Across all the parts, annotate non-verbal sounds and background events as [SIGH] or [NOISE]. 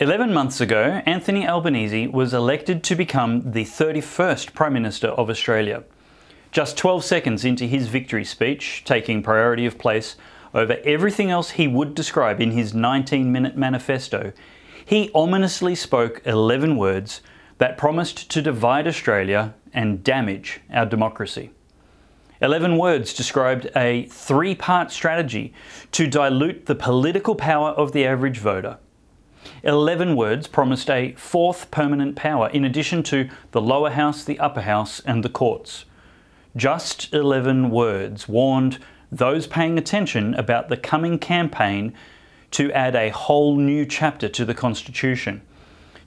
11 months ago, Anthony Albanese was elected to become the 31st Prime Minister of Australia. Just 12 seconds into his victory speech, taking priority of place over everything else he would describe in his 19 minute manifesto, he ominously spoke 11 words that promised to divide Australia and damage our democracy. 11 words described a three part strategy to dilute the political power of the average voter 11 words promised a fourth permanent power, in addition to the lower house, the upper house, and the courts. Just 11 words warned those paying attention about the coming campaign to add a whole new chapter to the Constitution,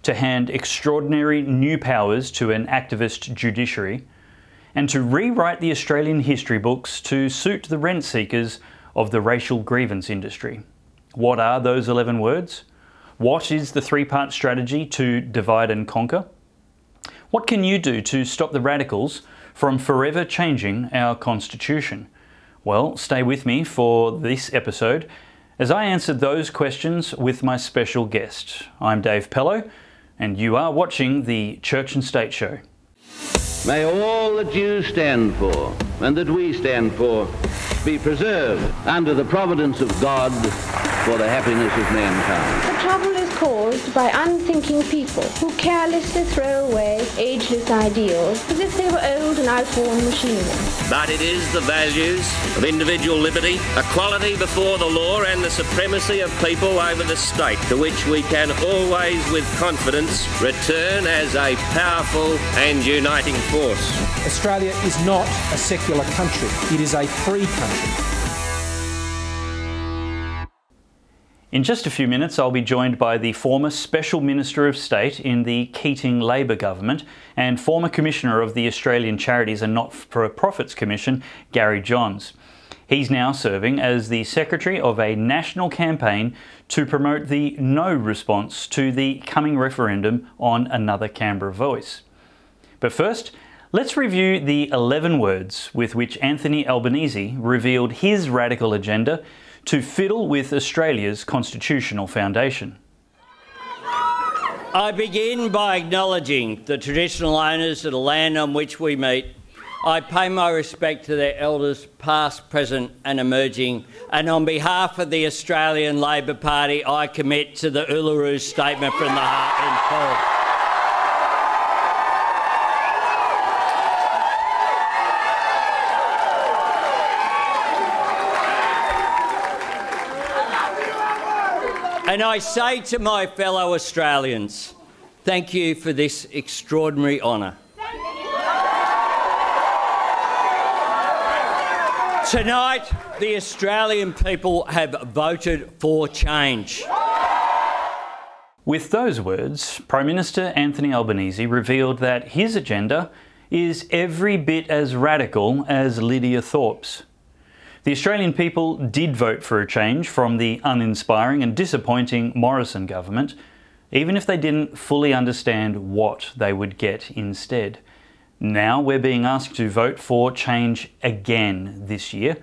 to hand extraordinary new powers to an activist judiciary, and to rewrite the Australian history books to suit the rent seekers of the racial grievance industry. What are those 11 words? What is the three part strategy to divide and conquer? What can you do to stop the radicals from forever changing our Constitution? Well, stay with me for this episode as I answer those questions with my special guest. I'm Dave Pellowe, and you are watching the Church and State Show. May all that you stand for and that we stand for be preserved under the providence of God for the happiness of mankind. The trouble is caused by unthinking people who carelessly throw away ageless ideals as if they were old and outworn machinery. But it is the values of individual liberty, equality before the law, and the supremacy of people over the state to which we can always, with confidence, return as a powerful and uniting force. Australia is not a secular country, it is a free country. In just a few minutes, I'll be joined by the former Special Minister of State in the Keating Labor government and former Commissioner of the Australian Charities and Not for Profits Commission, Gary Johns. He's now serving as the Secretary of a national campaign to promote the no response to the coming referendum on another Canberra voice. But first, let's review the 11 words with which Anthony Albanese revealed his radical agenda to fiddle with Australia's constitutional foundation. I begin by acknowledging the traditional owners of the land on which we meet. I pay my respect to their elders, past, present, and emerging. And on behalf of the Australian Labor Party, I commit to the Uluru Statement from the Heart in full. And I say to my fellow Australians, thank you for this extraordinary honour. Tonight, the Australian people have voted for change. With those words, Prime Minister Anthony Albanese revealed that his agenda is every bit as radical as Lydia Thorpe's. The Australian people did vote for a change from the uninspiring and disappointing Morrison government, even if they didn't fully understand what they would get instead. Now we're being asked to vote for change again this year,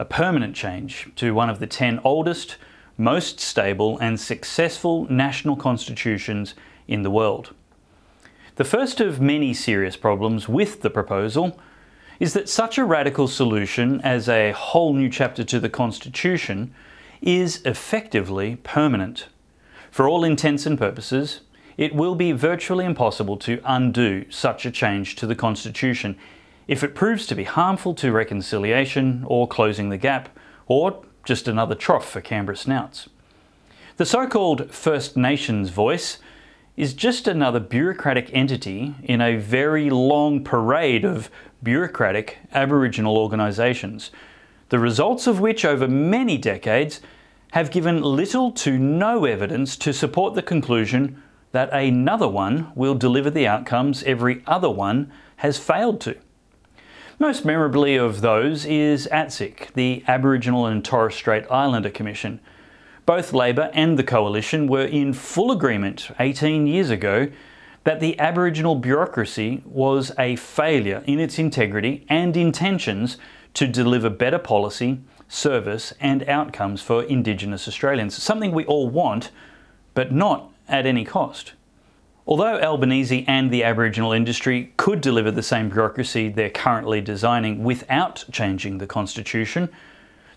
a permanent change to one of the 10 oldest, most stable, and successful national constitutions in the world. The first of many serious problems with the proposal is that such a radical solution as a whole new chapter to the Constitution is effectively permanent. For all intents and purposes, it will be virtually impossible to undo such a change to the Constitution if it proves to be harmful to reconciliation or closing the gap, or just another trough for Canberra snouts. The so called First Nations voice is just another bureaucratic entity in a very long parade of bureaucratic Aboriginal organisations, the results of which over many decades have given little to no evidence to support the conclusion that another one will deliver the outcomes every other one has failed to. Most memorably of those is ATSIC, the Aboriginal and Torres Strait Islander Commission. Both Labor and the Coalition were in full agreement 18 years ago that the Aboriginal bureaucracy was a failure in its integrity and intentions to deliver better policy, service, and outcomes for Indigenous Australians. Something we all want, but not at any cost. Although Albanese and the Aboriginal industry could deliver the same bureaucracy they're currently designing without changing the Constitution,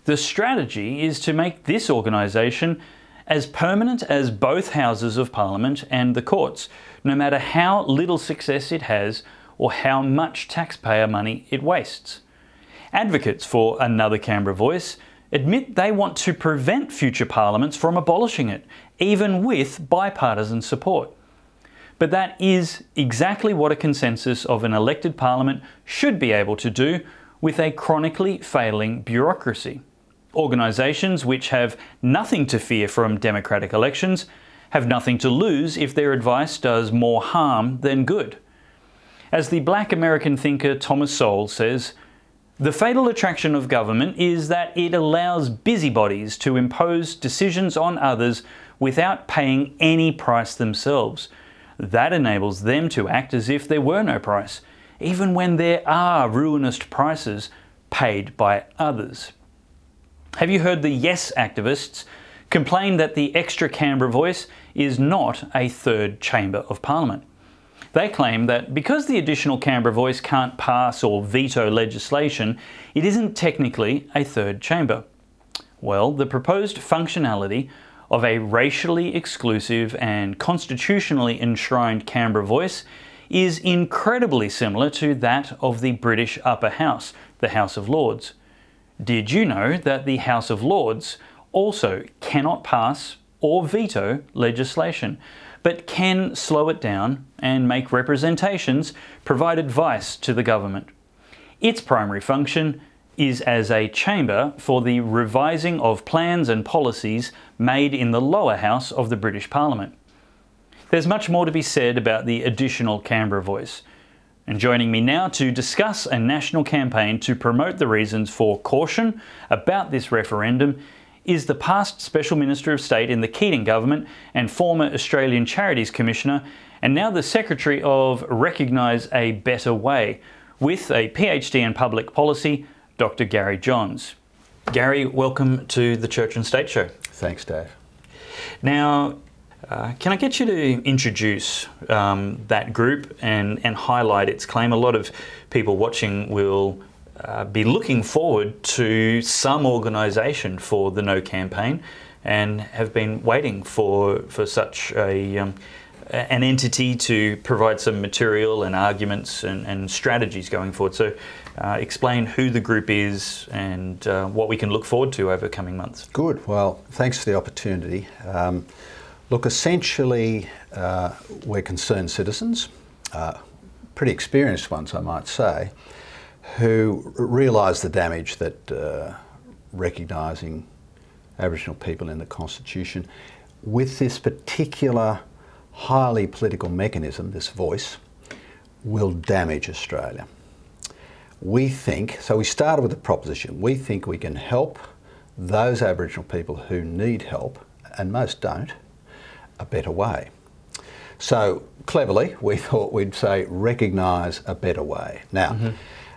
the strategy is to make this organisation as permanent as both houses of Parliament and the courts, no matter how little success it has or how much taxpayer money it wastes. Advocates for another Canberra voice admit they want to prevent future parliaments from abolishing it, even with bipartisan support. But that is exactly what a consensus of an elected parliament should be able to do with a chronically failing bureaucracy. Organisations which have nothing to fear from democratic elections have nothing to lose if their advice does more harm than good. As the black American thinker Thomas Sowell says, the fatal attraction of government is that it allows busybodies to impose decisions on others without paying any price themselves. That enables them to act as if there were no price, even when there are ruinous prices paid by others. Have you heard the Yes activists complain that the extra Canberra voice is not a third chamber of parliament? They claim that because the additional Canberra voice can't pass or veto legislation, it isn't technically a third chamber. Well, the proposed functionality of a racially exclusive and constitutionally enshrined Canberra voice is incredibly similar to that of the British upper house, the House of Lords. Did you know that the House of Lords also cannot pass or veto legislation? but can slow it down and make representations, provide advice to the government. Its primary function is as a chamber for the revising of plans and policies made in the lower house of the British Parliament. There's much more to be said about the additional Canberra voice. And joining me now to discuss a national campaign to promote the reasons for caution about this referendum is the past Special Minister of State in the Keating government and former Australian Charities Commissioner, and now the Secretary of Recognise a Better Way, with a PhD in public policy, Dr. Gary Johns. Gary, welcome to the Church and State Show. Thanks, Dave. Now, uh, can I get you to introduce um, that group and, and highlight its claim? A lot of people watching will uh, be looking forward to some organisation for the No campaign and have been waiting for, for such a, um, an entity to provide some material and arguments and, and strategies going forward. So, uh, explain who the group is and uh, what we can look forward to over coming months. Good. Well, thanks for the opportunity. Um, look, essentially, uh, we're concerned citizens, uh, pretty experienced ones, I might say who realise the damage that uh, recognising Aboriginal people in the Constitution with this particular highly political mechanism, this voice, will damage Australia. We think, so we started with the proposition, we think we can help those Aboriginal people who need help, and most don't, a better way. So cleverly, we [LAUGHS] thought we'd say recognise a better way. Now, mm-hmm.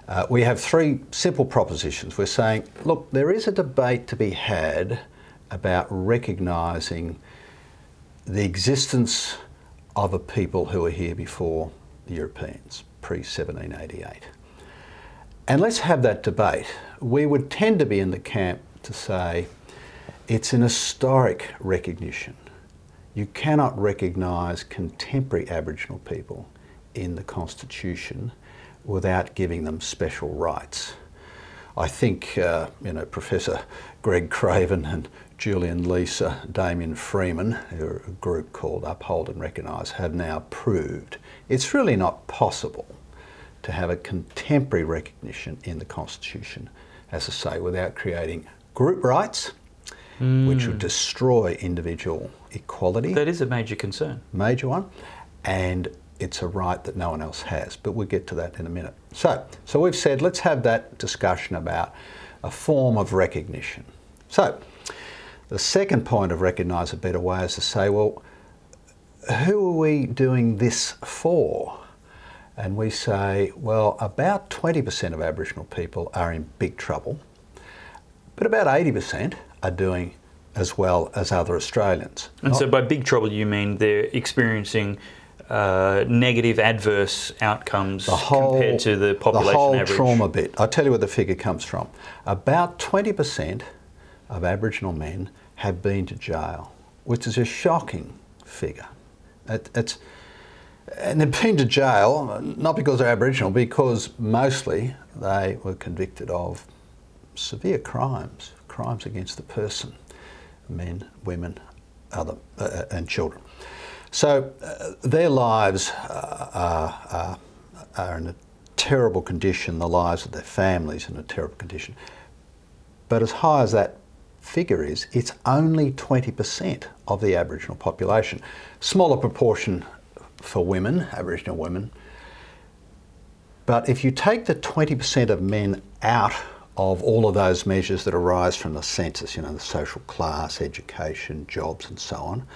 Uh, we have three simple propositions. We're saying, look, there is a debate to be had about recognising the existence of a people who were here before the Europeans, pre 1788. And let's have that debate. We would tend to be in the camp to say it's an historic recognition. You cannot recognise contemporary Aboriginal people in the Constitution without giving them special rights. I think uh, you know Professor Greg Craven and Julian Leeser, Damien Freeman, who are a group called Uphold and Recognise, have now proved it's really not possible to have a contemporary recognition in the Constitution, as I say, without creating group rights, mm. which would destroy individual equality. That is a major concern. Major one. And it's a right that no one else has. But we'll get to that in a minute. So, so we've said let's have that discussion about a form of recognition. So, the second point of recognise a better way is to say, well, who are we doing this for? And we say, well, about 20% of Aboriginal people are in big trouble, but about 80% are doing as well as other Australians. And so, by big trouble, you mean they're experiencing uh, negative, adverse outcomes whole, compared to the population the whole average? trauma bit. I'll tell you where the figure comes from. About 20% of Aboriginal men have been to jail, which is a shocking figure. It, it's, and they've been to jail not because they're Aboriginal, because mostly they were convicted of severe crimes, crimes against the person, men, women, other, uh, and children. So uh, their lives uh, are, are in a terrible condition, the lives of their families in a terrible condition. But as high as that figure is, it's only 20% of the Aboriginal population. Smaller proportion for women, Aboriginal women. But if you take the 20% of men out of all of those measures that arise from the census, you know, the social class, education, jobs, and so on,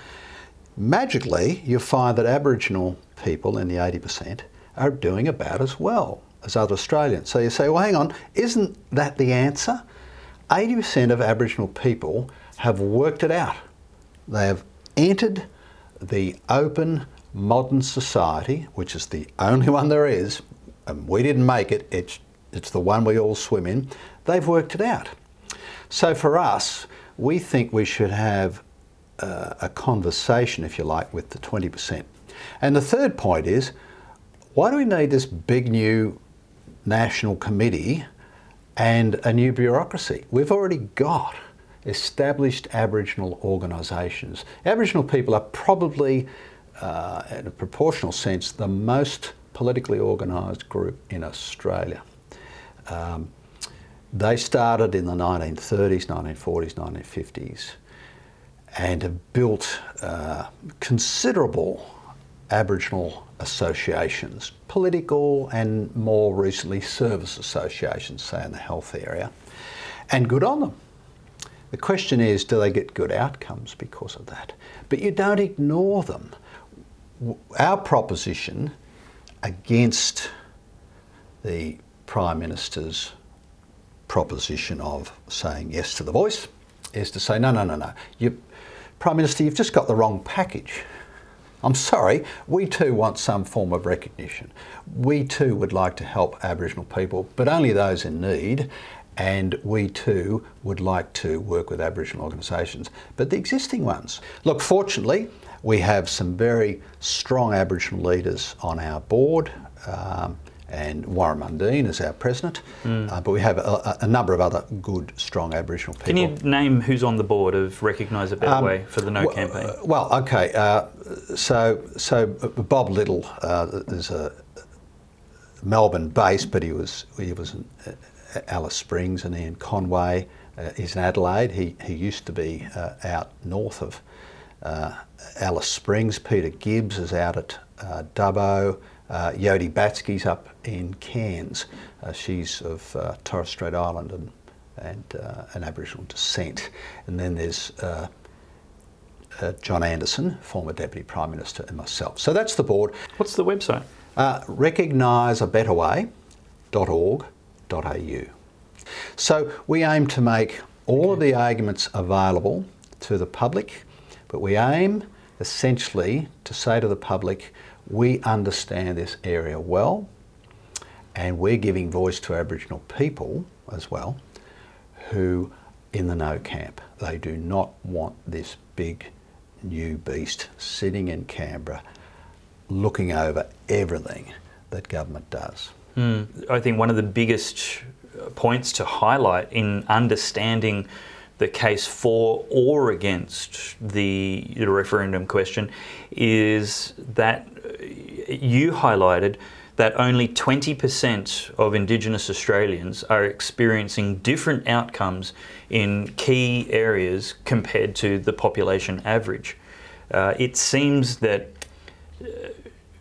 magically you find that Aboriginal people in the 80% are doing about as well as other Australians. So you say, well, hang on, isn't that the answer? 80% of Aboriginal people have worked it out. They have entered the open modern society, which is the only one there is, and we didn't make it, it's, it's the one we all swim in, they've worked it out. So for us, we think we should have a conversation, if you like, with the 20%. And the third point is why do we need this big new national committee and a new bureaucracy? We've already got established Aboriginal organisations. Aboriginal people are probably, uh, in a proportional sense, the most politically organised group in Australia. Um, they started in the 1930s, 1940s, 1950s and have built uh, considerable Aboriginal associations, political and more recently service associations, say in the health area, and good on them. The question is, do they get good outcomes because of that? But you don't ignore them. Our proposition against the Prime Minister's proposition of saying yes to the voice is to say, no, no, no, no. You, Prime Minister, you've just got the wrong package. I'm sorry, we too want some form of recognition. We too would like to help Aboriginal people, but only those in need, and we too would like to work with Aboriginal organisations, but the existing ones. Look, fortunately, we have some very strong Aboriginal leaders on our board. Um, and Warren Mundine is our president. Mm. Uh, but we have a, a, number of other good, strong Aboriginal people. Can you name who's on the board of Recognise a Better um, Way for the No well, campaign? Uh, well, okay. Uh, so, so Bob Liddle uh, is a Melbourne based, but he was he was in uh, Alice Springs, and Ian Conway uh, is in Adelaide. He he used to be out north of Alice Springs. Peter Gibbs is out at Dubbo. Uh, Yodi Batsky's up in Cairns. Uh, she's of uh, Torres Strait Island and, and uh, an Aboriginal descent. And then there's uh, uh, John Anderson, former Deputy Prime Minister, and myself. So that's the board. What's the website? Uh, recogniseabetterway.org.au. So we aim to make all okay. of the arguments available to the public, but we aim essentially to say to the public, we understand this area well, and we're giving voice to Aboriginal people as well who in the no camp. They do not want this big new beast sitting in Canberra looking over everything that government does. Mm. I think one of the biggest points to highlight in understanding the case for or against the, the referendum question is that you highlighted that only 20% of Indigenous Australians are experiencing different outcomes in key areas compared to the population average. Uh, it seems that uh,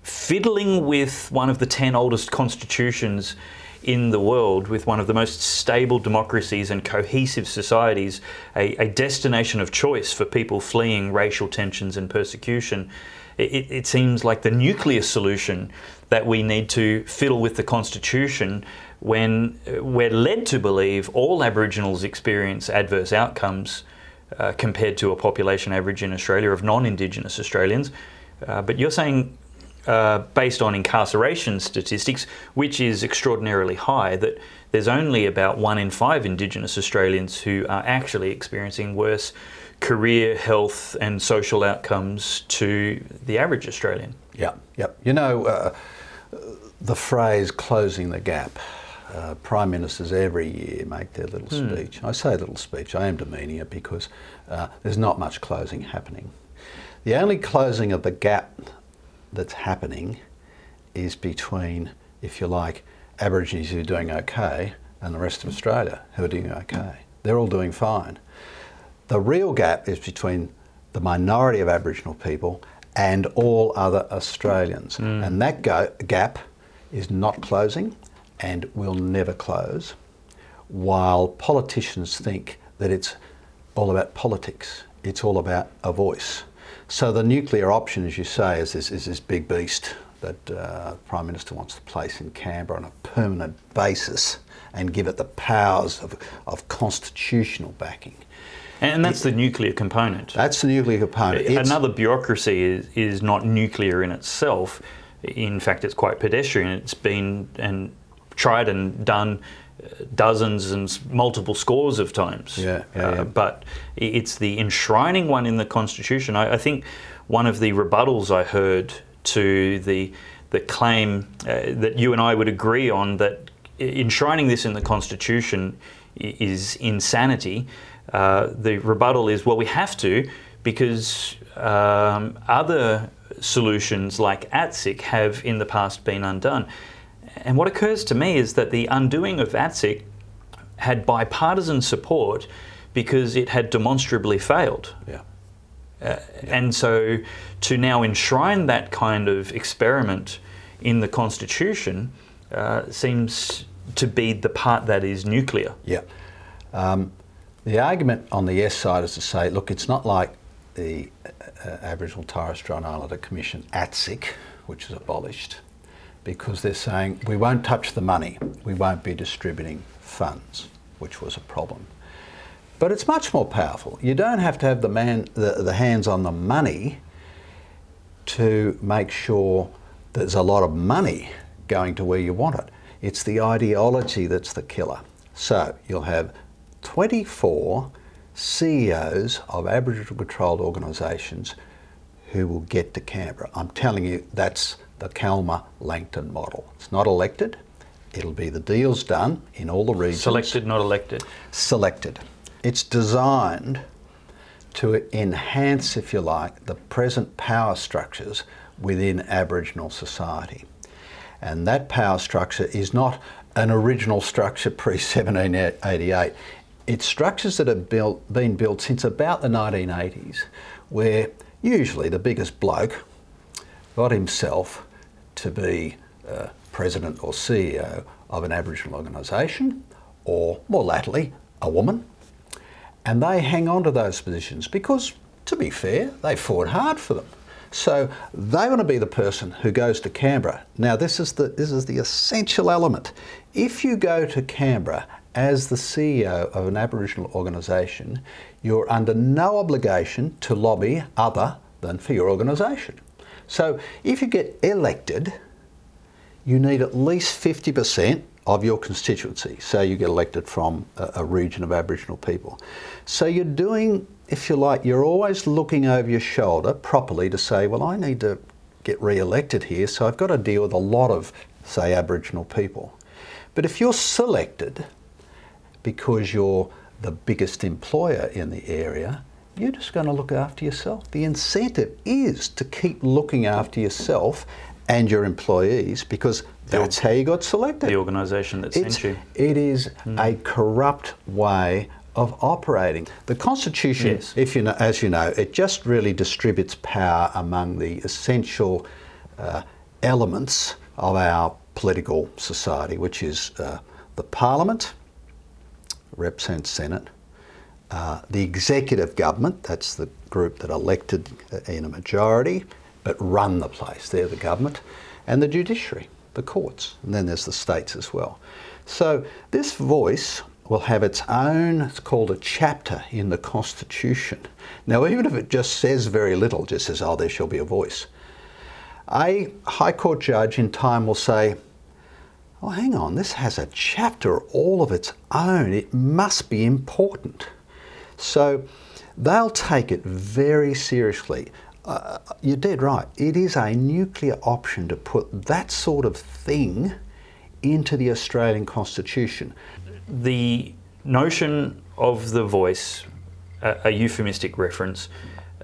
fiddling with one of the 10 oldest constitutions in the world, with one of the most stable democracies and cohesive societies, a, a destination of choice for people fleeing racial tensions and persecution, it, it seems like the nuclear solution that we need to fiddle with the Constitution when we're led to believe all Aboriginals experience adverse outcomes uh, compared to a population average in Australia of non Indigenous Australians. Uh, but you're saying, uh, based on incarceration statistics, which is extraordinarily high, that there's only about one in five Indigenous Australians who are actually experiencing worse career, health, and social outcomes to the average Australian. Yeah, yep. You know, uh, the phrase closing the gap. Uh, prime ministers every year make their little Hmm. speech. I say little speech, I am demeaning it because uh, there's not much closing happening. The only closing of the gap that's happening is between, if you like, Aborigines who are doing okay and the rest of Australia who are doing okay. They're all doing fine. The real gap is between the minority of Aboriginal people and all other Australians. And that go- gap is not closing and will never close, while politicians think that it's all about politics, it's all about a voice. So the nuclear option, as you say, is this, is this big beast that uh, the Prime Minister wants to place in Canberra on a permanent basis and give it the powers of, of constitutional backing. And that's the nuclear component. That's the nuclear component. It's- Another bureaucracy is, is not nuclear in itself. In fact, it's quite pedestrian. It's been and tried and done uh, dozens and multiple scores of times. Yeah, yeah, Uh, yeah. But it's the enshrining one in the Constitution. I, I think one of the rebuttals I heard to the the claim uh, that you and I would agree on that enshrining this in the Constitution is insanity. Uh, the rebuttal is, well, we have to because um, other solutions like ATSIC have in the past been undone. And what occurs to me is that the undoing of ATSIC had bipartisan support because it had demonstrably failed. yeah. And so to now enshrine that kind of experiment in the Constitution uh, seems to be the part that is nuclear. Yeah. Um, the argument on the yes side is to say, look, it's not like the uh, Aboriginal Torres Strait Islander Commission, ATSIC, which is abolished, because they're saying we won't touch the money, we won't be distributing funds, which was a problem. But it's much more powerful. You don't have to have the man, the, the hands on the money to make sure there's a lot of money going to where you want it. It's the ideology that's the killer. So you'll have 24 CEOs of Aboriginal controlled organisations who will get to Canberra. I'm telling you, that's the Calma Langton model. It's not elected. It'll be the deals done in all the regions Selected, not elected. selected. It's designed to enhance, if you like, the present power structures within Aboriginal society. And that power structure is not an original structure pre 1788. It's structures that have built, been built since about the 1980s, where usually the biggest bloke got himself to be uh, president or CEO of an Aboriginal organisation, or more latterly, a woman. And they hang on to those positions because, to be fair, they fought hard for them. So they want to be the person who goes to Canberra. Now, this is the, this is the essential element. If you go to Canberra as the CEO of an Aboriginal organisation, you're under no obligation to lobby other than for your organisation. So if you get elected, you need at least 50% of your constituency. Say you get elected from a, a region of Aboriginal people. So you're doing, if you like, you're always looking over your shoulder properly to say, well, I need to get re elected here, so I've got to deal with a lot of, say, Aboriginal people. But if you're selected because you're the biggest employer in the area, you're just going to look after yourself. The incentive is to keep looking after yourself and your employees because that's how you got selected. The organisation that It's, sent you. it is a corrupt way of operating. The Constitution, Yes. if you know, as you know, it just really distributes power among the essential uh, elements of our political society, which is uh, the Parliament, Reps and Senate, uh, the executive government, that's the group that elected uh, in a majority but run the place, they're the government, and the judiciary, the courts, and then there's the states as well. So this voice will have its own, it's called a chapter in the Constitution. Now, even if it just says very little, just says, oh, there shall be a voice, a High Court judge in time will say, oh, hang on, this has a chapter all of its own. It must be important. So they'll take it very seriously. Uh, you're dead right. It is a nuclear option to put that sort of thing into the Australian Constitution. The notion of the voice, a, a euphemistic reference,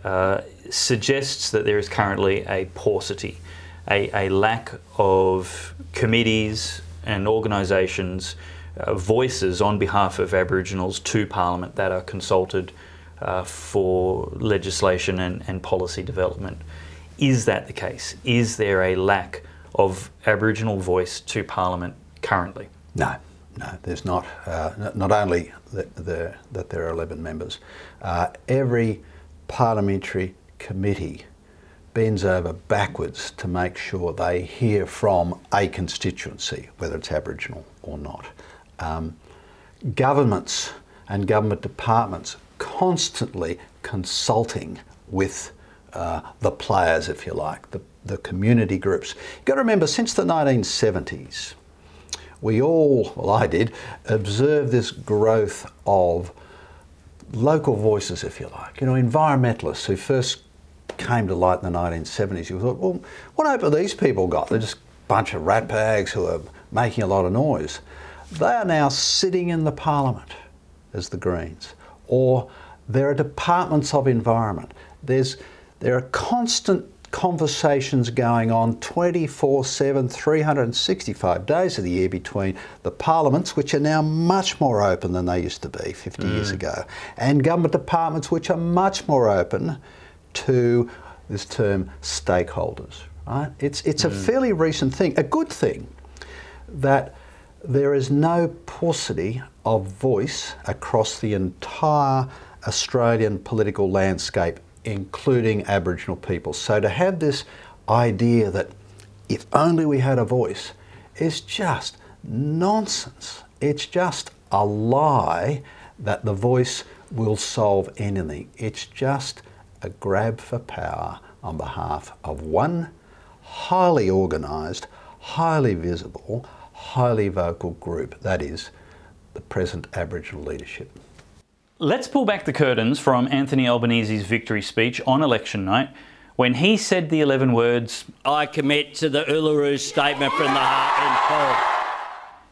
uh, suggests that there is currently a paucity, a, a lack of committees and organisations' uh, voices on behalf of Aboriginals to Parliament that are consulted uh, for legislation and, and policy development. Is that the case? Is there a lack of Aboriginal voice to Parliament currently? No, no, there's not. Uh, not only that, that there are 11 members, uh, every parliamentary committee bends over backwards to make sure they hear from a constituency, whether it's Aboriginal or not. Um, governments and government departments constantly consulting with uh, the players, if you like, the, the community groups. You've got to remember, since the 1970s, we all, well, I did, observe this growth of local voices, if you like. You know, environmentalists who first came to light in the 1970s, you thought, well, what hope have these people got? They're just a bunch of ratbags who are making a lot of noise. They are now sitting in the parliament as the Greens, or there are departments of environment. There's, there are constant conversations going on 24 7, 365 days of the year between the parliaments, which are now much more open than they used to be 50 mm. years ago, and government departments, which are much more open to this term stakeholders. Right? It's, it's mm. a fairly recent thing, a good thing that there is no paucity of voice across the entire Australian political landscape including Aboriginal people. So to have this idea that if only we had a voice is just nonsense. It's just a lie that the voice will solve anything. It's just a grab for power on behalf of one highly organised, highly visible, highly vocal group, that is, the present Aboriginal leadership. Let's pull back the curtains from Anthony Albanese's victory speech on election night when he said the 11 words, I commit to the Uluru Statement from the Heart in full.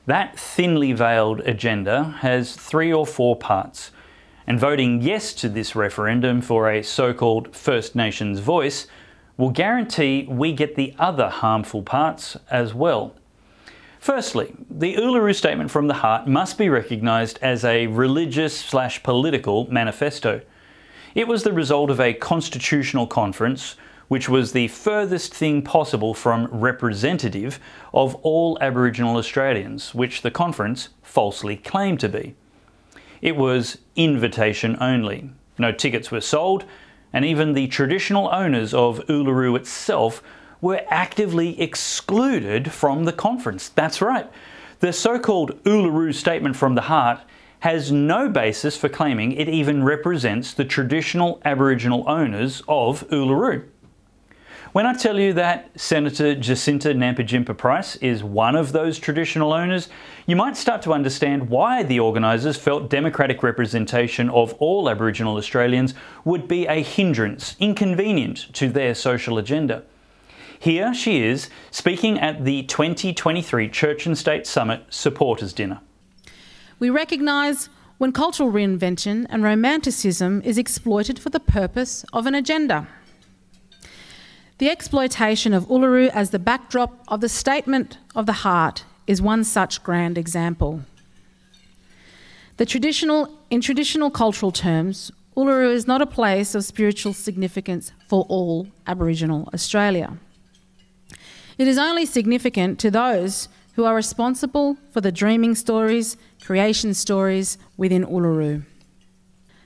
That thinly veiled agenda has three or four parts, and voting yes to this referendum for a so called First Nations voice will guarantee we get the other harmful parts as well. Firstly, the Uluru Statement from the Heart must be recognised as a religious slash political manifesto. It was the result of a constitutional conference, which was the furthest thing possible from representative of all Aboriginal Australians, which the conference falsely claimed to be. It was invitation only. No tickets were sold, and even the traditional owners of Uluru itself were actively excluded from the conference. That's right. The so called Uluru Statement from the Heart has no basis for claiming it even represents the traditional Aboriginal owners of Uluru. When I tell you that Senator Jacinta Nampijinpa Price is one of those traditional owners, you might start to understand why the organisers felt democratic representation of all Aboriginal Australians would be a hindrance, inconvenient to their social agenda. Here she is speaking at the 2023 Church and State Summit Supporters Dinner. We recognise when cultural reinvention and romanticism is exploited for the purpose of an agenda. The exploitation of Uluru as the backdrop of the statement of the heart is one such grand example. Traditional, in traditional cultural terms, Uluru is not a place of spiritual significance for all Aboriginal Australia. It is only significant to those who are responsible for the dreaming stories, creation stories within Uluru.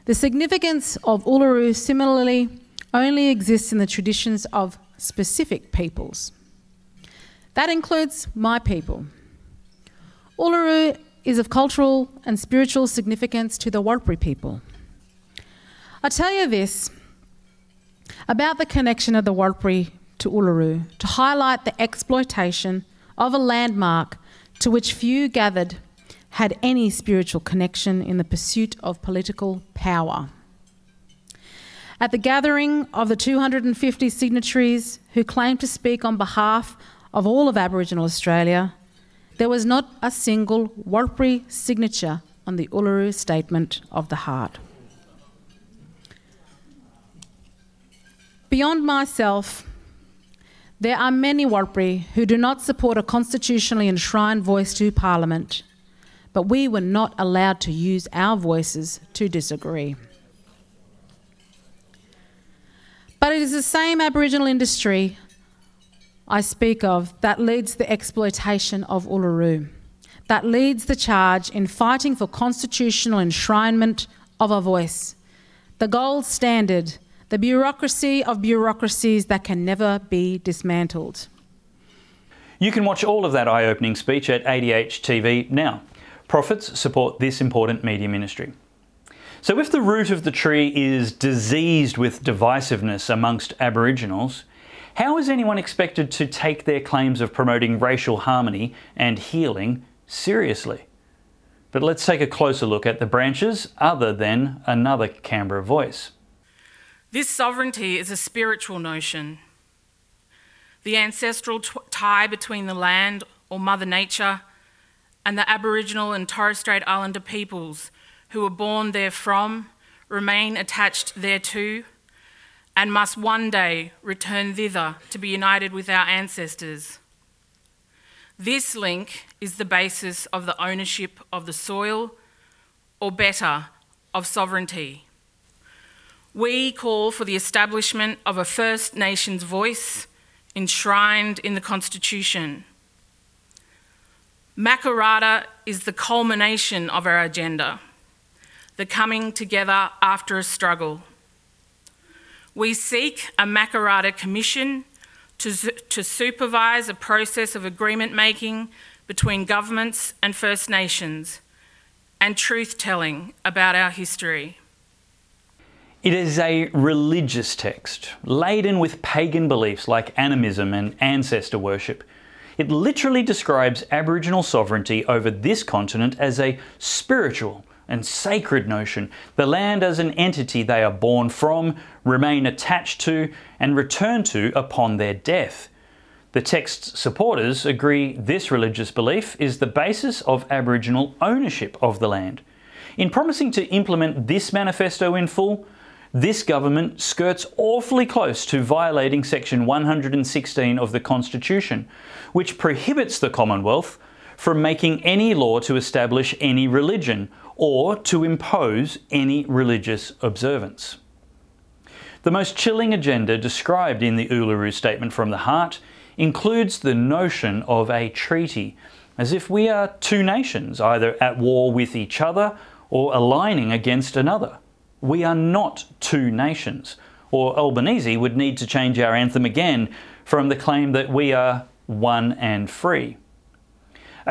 The significance of Uluru similarly only exists in the traditions of specific peoples. That includes my people. Uluru is of cultural and spiritual significance to the Warlpiri people. I tell you this about the connection of the Warlpiri to Uluru to highlight the exploitation of a landmark to which few gathered had any spiritual connection in the pursuit of political power. At the gathering of the 250 signatories who claimed to speak on behalf of all of Aboriginal Australia, there was not a single Warlpiri signature on the Uluru Statement of the Heart. Beyond myself, there are many Warlpiri who do not support a constitutionally enshrined voice to Parliament, but we were not allowed to use our voices to disagree. But it is the same Aboriginal industry I speak of that leads the exploitation of Uluru, that leads the charge in fighting for constitutional enshrinement of a voice, the gold standard the bureaucracy of bureaucracies that can never be dismantled. You can watch all of that eye opening speech at ADH TV now. Profits support this important media ministry. So, if the root of the tree is diseased with divisiveness amongst Aboriginals, how is anyone expected to take their claims of promoting racial harmony and healing seriously? But let's take a closer look at the branches other than another Canberra voice. This sovereignty is a spiritual notion. The ancestral t- tie between the land, or Mother Nature, and the Aboriginal and Torres Strait Islander peoples who were born therefrom remain attached thereto and must one day return thither to be united with our ancestors. This link is the basis of the ownership of the soil, or better, of sovereignty. We call for the establishment of a First Nations voice enshrined in the Constitution. Makarrata is the culmination of our agenda, the coming together after a struggle. We seek a Makarrata Commission to, to supervise a process of agreement making between governments and First Nations and truth telling about our history. It is a religious text, laden with pagan beliefs like animism and ancestor worship. It literally describes Aboriginal sovereignty over this continent as a spiritual and sacred notion, the land as an entity they are born from, remain attached to, and return to upon their death. The text's supporters agree this religious belief is the basis of Aboriginal ownership of the land. In promising to implement this manifesto in full, this government skirts awfully close to violating Section 116 of the Constitution, which prohibits the Commonwealth from making any law to establish any religion or to impose any religious observance. The most chilling agenda described in the Uluru Statement from the Heart includes the notion of a treaty, as if we are two nations, either at war with each other or aligning against another. We are not two nations. Or Albanese would need to change our anthem again from the claim that we are one and free.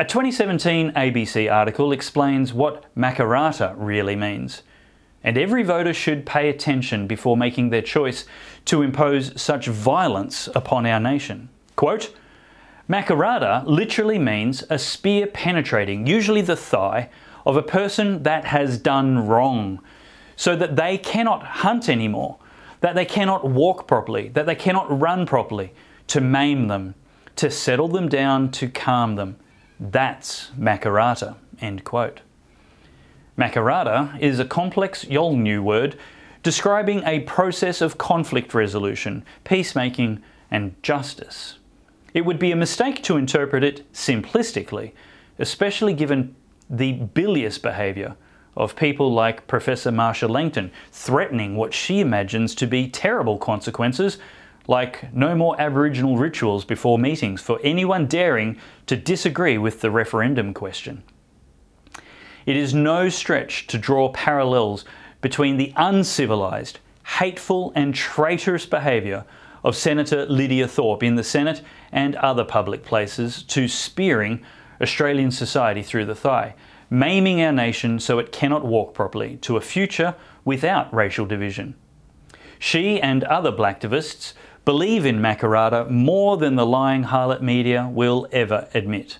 A 2017 ABC article explains what Makarrata really means, and every voter should pay attention before making their choice to impose such violence upon our nation. Quote, Makarrata literally means a spear penetrating, usually the thigh, of a person that has done wrong, so that they cannot hunt anymore, that they cannot walk properly, that they cannot run properly, to maim them, to settle them down, to calm them. That's Makarrata, End quote. Makarrata is a complex Yolngu word describing a process of conflict resolution, peacemaking, and justice. It would be a mistake to interpret it simplistically, especially given the bilious behaviour of people like Professor Marcia Langton threatening what she imagines to be terrible consequences, like no more Aboriginal rituals before meetings for anyone daring to disagree with the referendum question. It is no stretch to draw parallels between the uncivilised, hateful, and traitorous behaviour of Senator Lydia Thorpe in the Senate and other public places to spearing Australian society through the thigh maiming our nation so it cannot walk properly to a future without racial division. She and other blacktivists believe in Makarrata more than the lying harlot media will ever admit.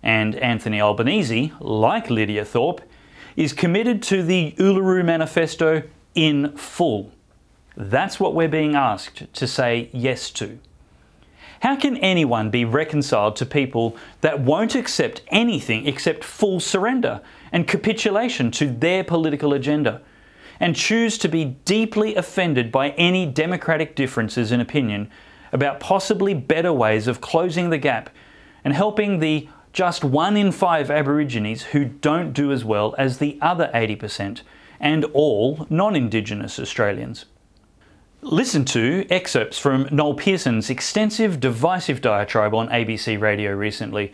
And Anthony Albanese, like Lydia Thorpe, is committed to the Uluru Manifesto in full. That's what we're being asked to say yes to. How can anyone be reconciled to people that won't accept anything except full surrender and capitulation to their political agenda, and choose to be deeply offended by any democratic differences in opinion about possibly better ways of closing the gap and helping the just one in five Aborigines who don't do as well as the other 80% and all non Indigenous Australians? Listen to excerpts from Noel Pearson's extensive, divisive diatribe on ABC Radio recently.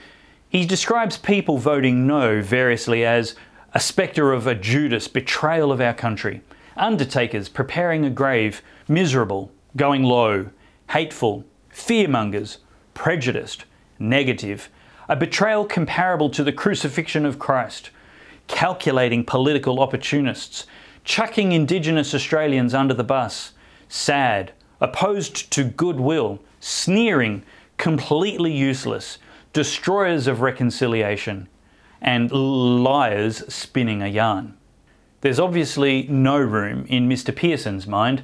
He describes people voting no variously as a spectre of a Judas betrayal of our country, undertakers preparing a grave, miserable, going low, hateful, fearmongers, prejudiced, negative, a betrayal comparable to the crucifixion of Christ, calculating political opportunists, chucking Indigenous Australians under the bus. Sad, opposed to goodwill, sneering, completely useless, destroyers of reconciliation, and liars spinning a yarn. There's obviously no room in Mr. Pearson's mind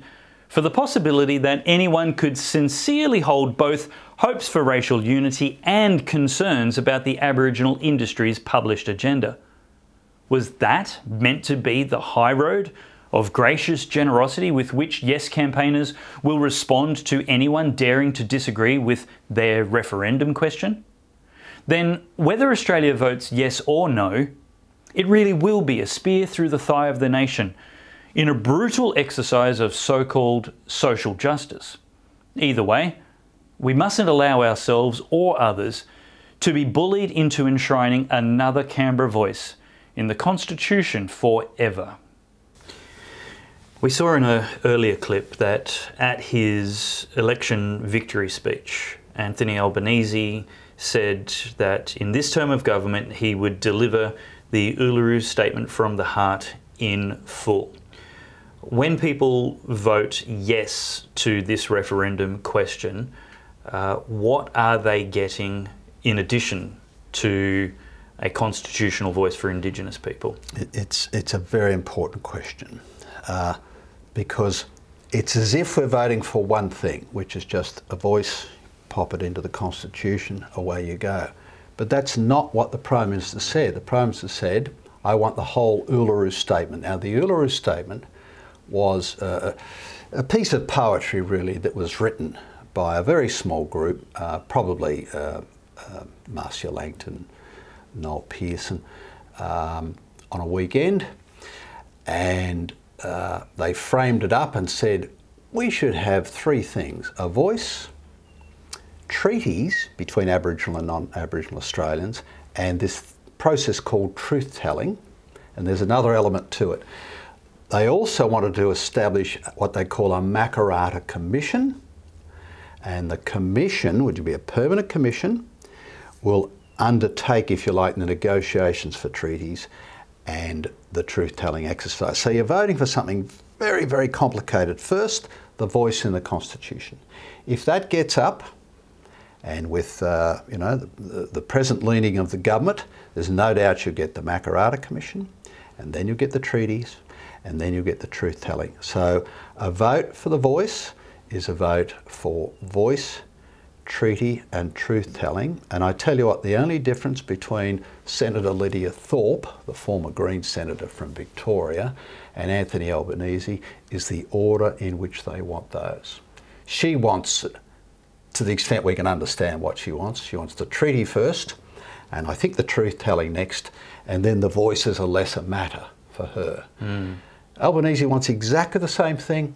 for the possibility that anyone could sincerely hold both hopes for racial unity and concerns about the Aboriginal industry's published agenda. Was that meant to be the high road of gracious generosity with which Yes campaigners will respond to anyone daring to disagree with their referendum question? Then, whether Australia votes yes or no, it really will be a spear through the thigh of the nation in a brutal exercise of so called social justice. Either way, we mustn't allow ourselves or others to be bullied into enshrining another Canberra voice in the Constitution forever. We saw in an earlier clip that at his election victory speech, Anthony Albanese said that in this term of government he would deliver the Uluru Statement from the Heart in full. When people vote yes to this referendum question, uh, what are they getting in addition to a constitutional voice for Indigenous people? It's, it's a very important question. Uh, because it's as if we're voting for one thing, which is just a voice, pop it into the Constitution, away you go. But that's not what the Prime Minister said. The Prime Minister said, I want the whole Uluru Statement. Now, the Uluru Statement was uh, a piece of poetry, really, that was written by a very small group, uh, probably uh, uh Marcia Langton, Noel Pearson, um, on a weekend. And uh, they framed it up and said, we should have three things a voice, treaties between Aboriginal and non Aboriginal Australians, and this process called truth telling. And there's another element to it. They also wanted to establish what they call a Makarrata Commission. And the commission, which would be a permanent commission, will undertake, if you like, the negotiations for treaties and the truth telling exercise. So you're voting for something very, very complicated. First, the voice in the Constitution. If that gets up, and with uh, you know the, the, present leaning of the government, there's no doubt you'll get the Makarrata Commission, and then you'll get the treaties, and then you'll get the truth telling. So a vote for the voice is a vote for voice treaty and truth telling. And I tell you what, the only difference between Senator Lydia Thorpe, the former Green Senator from Victoria, and Anthony Albanese is the order in which they want those. She wants, to the extent we can understand what she wants, she wants the treaty first, and I think the truth telling next, and then the voice is a lesser matter for her. Mm. Albanese wants exactly the same thing,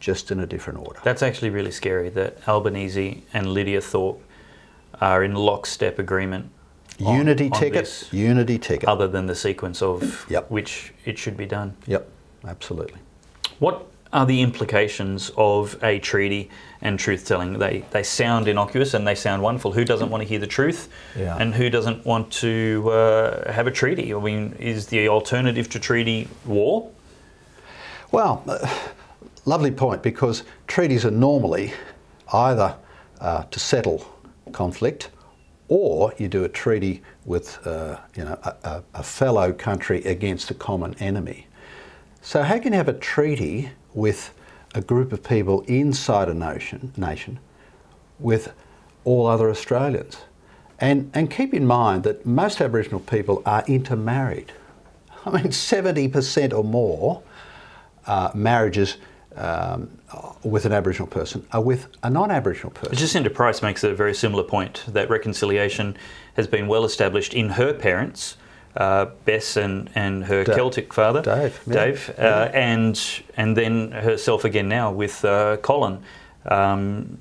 just in a different order. That's actually really scary that Albanese and Lydia Thorpe are in lockstep agreement. Unity on, ticket, on this, unity ticket. Other than the sequence of yep. which it should be done. Yep, absolutely. What are the implications of a treaty and truth telling? They, they sound innocuous and they sound wonderful. Who doesn't want to hear the truth? Yeah. And who doesn't want to uh, have a treaty? I mean, is the alternative to treaty war? Well, uh, lovely point because treaties are normally either uh, to settle conflict or you do a treaty with uh, you know, a, a, a fellow country against a common enemy. So, how can you have a treaty with a group of people inside a nation, nation with all other Australians? And, and keep in mind that most Aboriginal people are intermarried. [LAUGHS] I mean, 70% or more uh, marriages um, with an Aboriginal person are with a non Aboriginal person. Jacinta Price makes a very similar point that reconciliation has been well established in her parents. Uh, Bess and, and her Da- Celtic father, Dave, yeah. Dave, uh, and and then herself again now with uh, Colin. Um,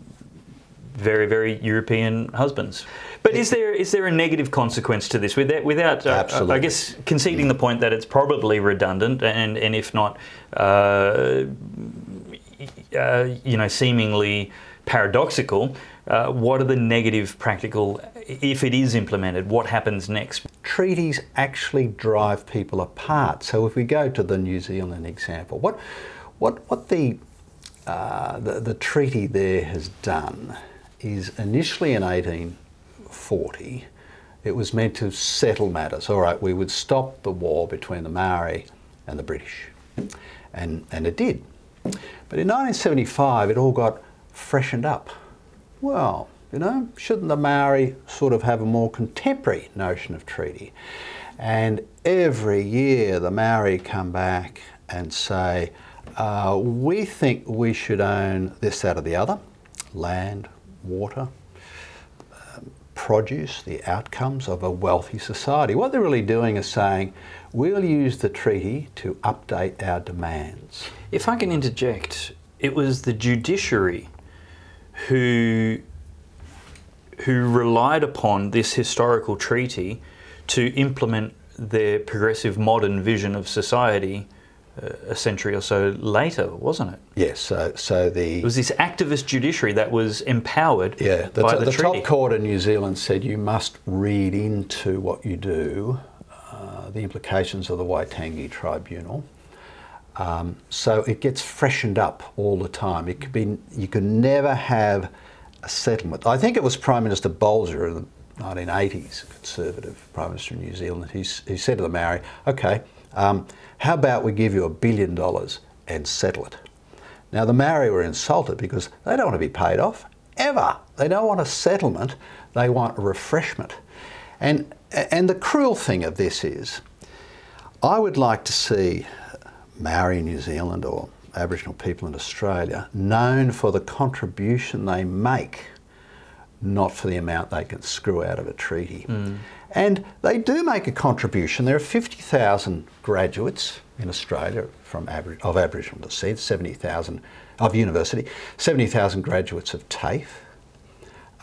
very, very European husbands. But is there is there a negative consequence to this? Without, without uh. I guess conceding the point that it's probably redundant, and and if not, uh, uh, you know, seemingly paradoxical. Uh, what are the negative practical, if it is implemented, what happens next? treaties actually drive people apart. So if we go to the New Zealand example, what what what the uh, the, the treaty there has done is initially in 1840, it was meant to settle matters. All right, we would stop the war between the Maori and the British, and and it did. But in 1975, it all got freshened up. Well, you know, shouldn't the Maori sort of have a more contemporary notion of treaty? And every year the Maori come back and say, uh, we think we should own this, that, or the other land, water, um, produce, the outcomes of a wealthy society. What they're really doing is saying, we'll use the treaty to update our demands. If I can interject, it was the judiciary who who relied upon this historical treaty to implement their progressive modern vision of society uh, a century or so later, wasn't it? Yes, so, so the It was this activist judiciary that was empowered Yeah, the, by to- the, the top court in New Zealand said you must read into what you do uh, the implications of the Waitangi Tribunal. Um, so it gets freshened up all the time. It could be you can never have settlement. I think it was Prime Minister Bolger in the 1980s, a Conservative Prime Minister of New Zealand. He said to the Maori, "Okay, um, how about we give you a billion dollars and settle it?" Now, the Maori were insulted because they don't want to be paid off ever. They don't want a settlement, they want a refreshment. And, and the cruel thing of this is, I would like to see Maori New Zealand or Aboriginal people in Australia known for the contribution they make, not for the amount they can screw out of a treaty. And they do make a contribution. There are 50,000 graduates in Australia from Abori- of Aboriginal descent, 70,000 of university, 70,000 graduates of TAFE.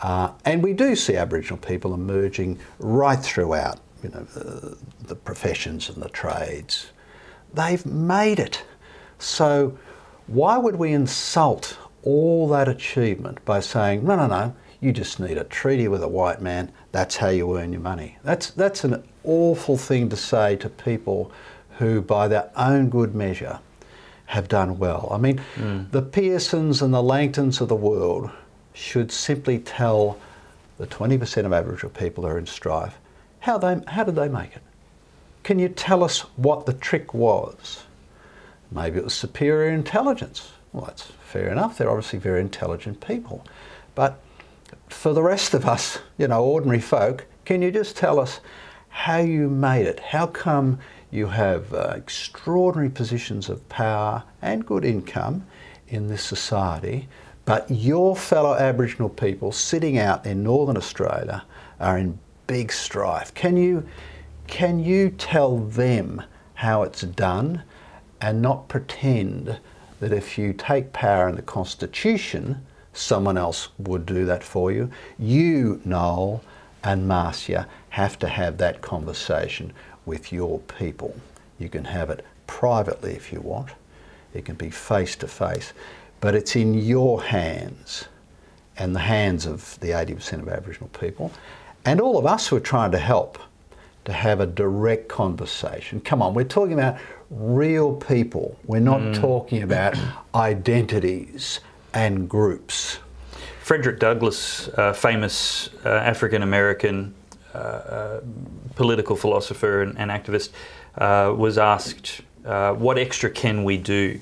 Uh, and we do see Aboriginal people emerging right throughout, you know, uh, the professions and the trades. They've made it. So why would we insult all that achievement by saying, no, no, no, you just need a treaty with a white man, that's how you earn your money? That's, that's an awful thing to say to people who, by their own good measure, have done well. I mean, hmm. the Pearsons and the Langtons of the world should simply tell the 20% of Aboriginal people who are in strife how, they, how did they make it? Can you tell us what the trick was? Maybe it was superior intelligence. Well, that's fair enough. They're obviously very intelligent people. But for the rest of us, you know, ordinary folk, can you just tell us how you made it? How come you have uh, extraordinary positions of power and good income in this society, but your fellow Aboriginal people sitting out in northern Australia are in big strife? Can you, can you tell them how it's done and not pretend that if you take power in the Constitution, someone else would do that for you? You, Noel and Marcia, have to have that conversation with your people. You can have it privately if you want. it can be face to face, but it's in your hands and the hands of the 80% of Aboriginal people and all of us who are trying to help to have a direct conversation. Come on, we're talking about real people. We're not mm. talking about [COUGHS] identities and groups. Frederick Douglass, uh, famous uh, African American uh, uh, political philosopher and, and activist, uh, was asked, uh, What extra can we do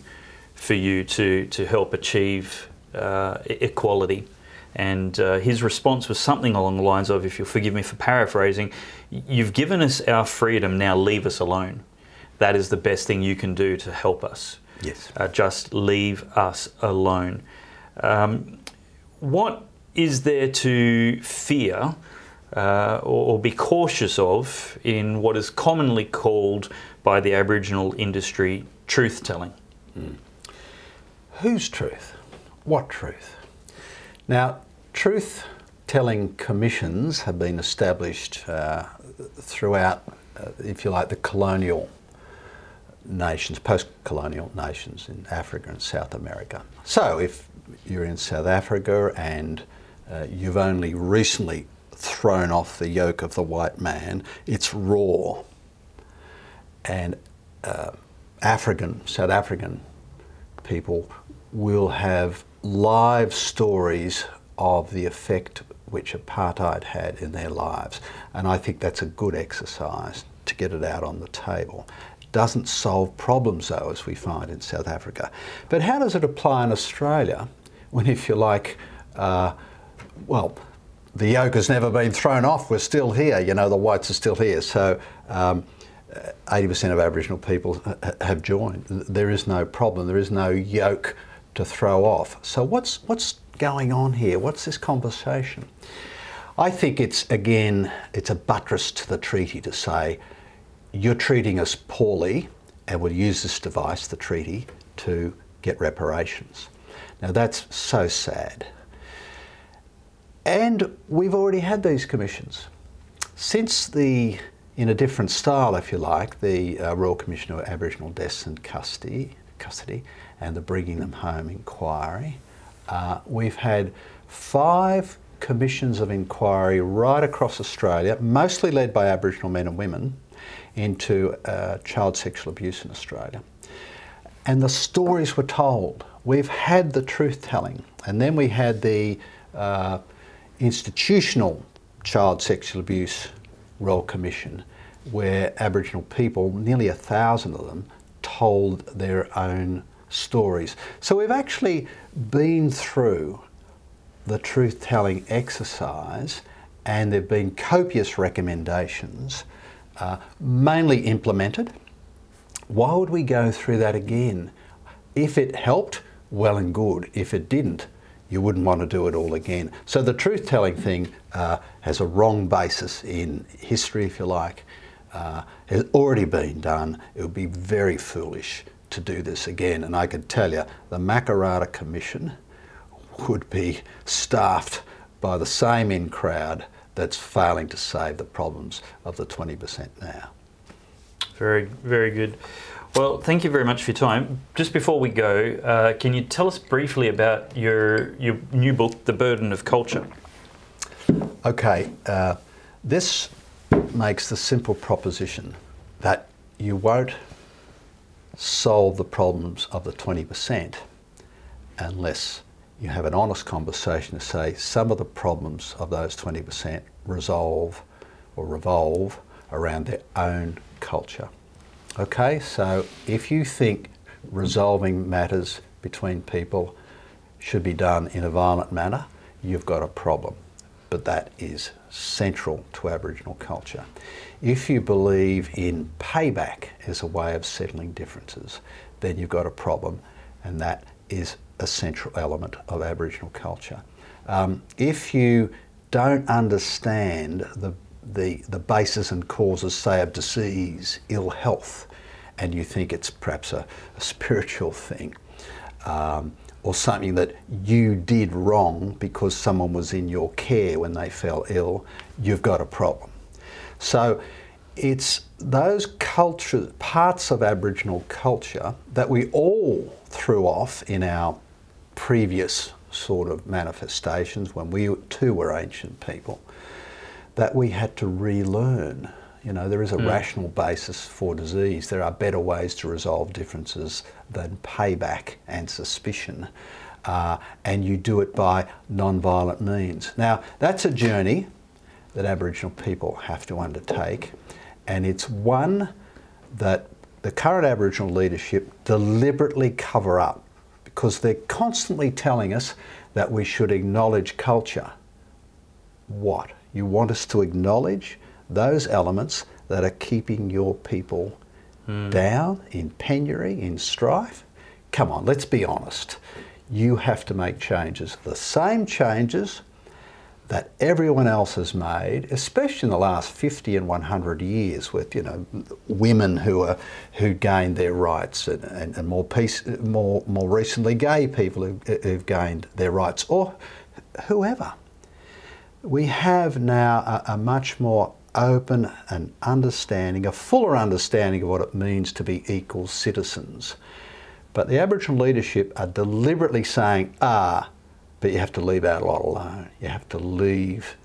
for you to, to help achieve equality? And uh, his response was something along the lines of, if you'll forgive me for paraphrasing, you've given us our freedom, now leave us alone. That is the best thing you can do to help us. Yes. Uh, just leave us alone. Um, what is there to fear uh, or, or, be cautious of in what is commonly called by the Aboriginal industry truth telling? Mm. Whose truth? What truth? Now, truth telling commissions have been established uh, throughout, uh, if you like, the colonial nations, post colonial nations in Africa and South America. So, if you're in South Africa and uh, you've only recently thrown off the yoke of the white man, it's raw. And uh, African, South African people will have live stories of the effect which apartheid had in their lives. And I think that's a good exercise to get it out on the table. Doesn't solve problems, though, as we find in South Africa. But how does it apply in Australia when, if you like, uh, well, the yoke has never been thrown off. We're still here. You know, the whites are still here. So um, 80% of Aboriginal people have joined. There is no problem. There is no yoke to throw off. So what's what's going on here? What's this conversation? I think it's again it's a buttress to the treaty to say you're treating us poorly and we'll use this device, the treaty, to get reparations. Now that's so sad. And we've already had these commissions. Since the, in a different style, if you like, the uh, Royal Commission of Aboriginal Deaths and Custody, custody and the Bringing Them Home inquiry. Uh, we've had five commissions of inquiry right across Australia, mostly led by Aboriginal men and women, into uh, child sexual abuse in Australia. And the stories were told. We've had the truth telling, and then we had the uh, institutional child sexual abuse Royal Commission, where Aboriginal people, nearly a thousand of them, told their own stories. So we've actually been through the truth telling exercise, and there have been copious recommendations, uh, mainly implemented. Why would we go through that again? If it helped, well and good. If it didn't, you wouldn't want to do it all again. So the truth telling thing uh, has a wrong basis in history, if you like. Uh, has already been done. It would be very foolish to do this again. And I can tell you, the Makarrata Commission would be staffed by the same in crowd that's failing to save the problems of the 20% now. Very, very good. Well, thank you very much for your time. Just before we go, uh, can you tell us briefly about your, your new book, The Burden of Culture? Okay, uh, this makes the simple proposition that you won't solve the problems of the 20% unless you have an honest conversation to say some of the problems of those 20% resolve or revolve around their own culture. Okay, so if you think resolving matters between people should be done in a violent manner, you've got a problem. But that is central to Aboriginal culture. If you believe in payback as a way of settling differences, then you've got a problem, and that is a central element of Aboriginal culture. Um, if you don't understand the, the, the basis and causes, say, of disease, ill health, and you think it's perhaps a, a spiritual thing, um, or something that you did wrong because someone was in your care when they fell ill, you've got a problem. So it's those culture, parts of Aboriginal culture that we all threw off in our previous sort of manifestations when we too were ancient people that we had to relearn. You know, there is a Mm. rational basis for disease. There are better ways to resolve differences than payback and suspicion. Uh, and you do it by non-violent means. Now, that's a journey that Aboriginal people have to undertake, and it's one that the current Aboriginal leadership deliberately cover up because they're constantly telling us that we should acknowledge culture. What? You want us to acknowledge those elements that are keeping your people hmm. down in penury, in strife? Come on, let's be honest. You have to make changes, the same changes that everyone else has made, especially in the last 50 and 100 years, with you know women who are who gained their rights, and, and, and more peace, more more recently, gay people who, who've gained their rights, or whoever. We have now a, a much more open and understanding, a fuller understanding of what it means to be equal citizens. But the Aboriginal leadership are deliberately saying, ah, but you have to leave our lot alone. You have to leave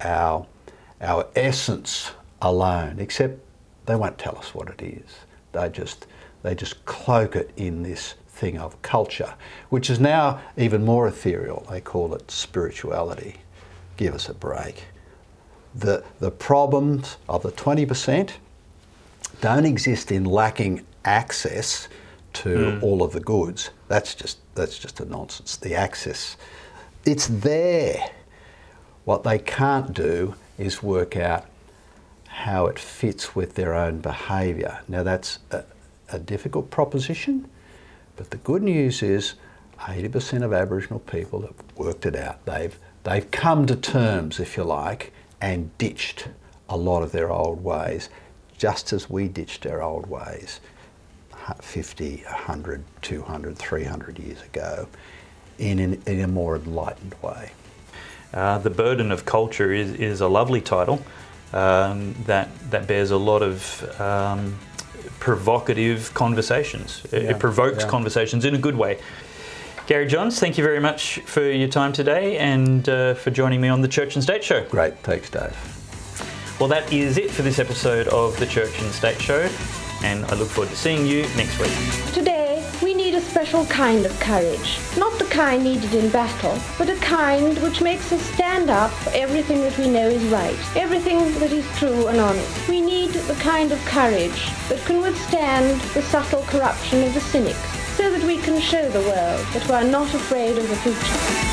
our, our essence alone, except they won't tell us what it is. They just, they just cloak it in this thing of culture, which is now even more ethereal. They call it spirituality. Give us a break. The, the problems of the 20% don't exist in lacking access to hmm. all of the goods. That's just that's just a nonsense. The access, it's there. What they can't do is work out how it fits with their own behaviour. Now that's a, a difficult proposition, but the good news is 80% of Aboriginal people have worked it out. They've they've come to terms, if you like, and ditched a lot of their old ways, just as we ditched our old ways. 50, 100, 200, 300 years ago in, an, in a more enlightened way. Uh, the Burden of Culture is, is a lovely title um, that, that bears a lot of um, provocative conversations. It, Yeah, it provokes yeah. conversations in a good way. Gary Johns, thank you very much for your time today and uh, for joining me on the Church and State Show. Great, thanks, Dave. Well, that is it for this episode of the Church and State Show, and I look forward to seeing you next week. Today, we need a special kind of courage. Not the kind needed in battle, but a kind which makes us stand up for everything that we know is right, everything that is true and honest. We need the kind of courage that can withstand the subtle corruption of the cynics, so that we can show the world that we are not afraid of the future.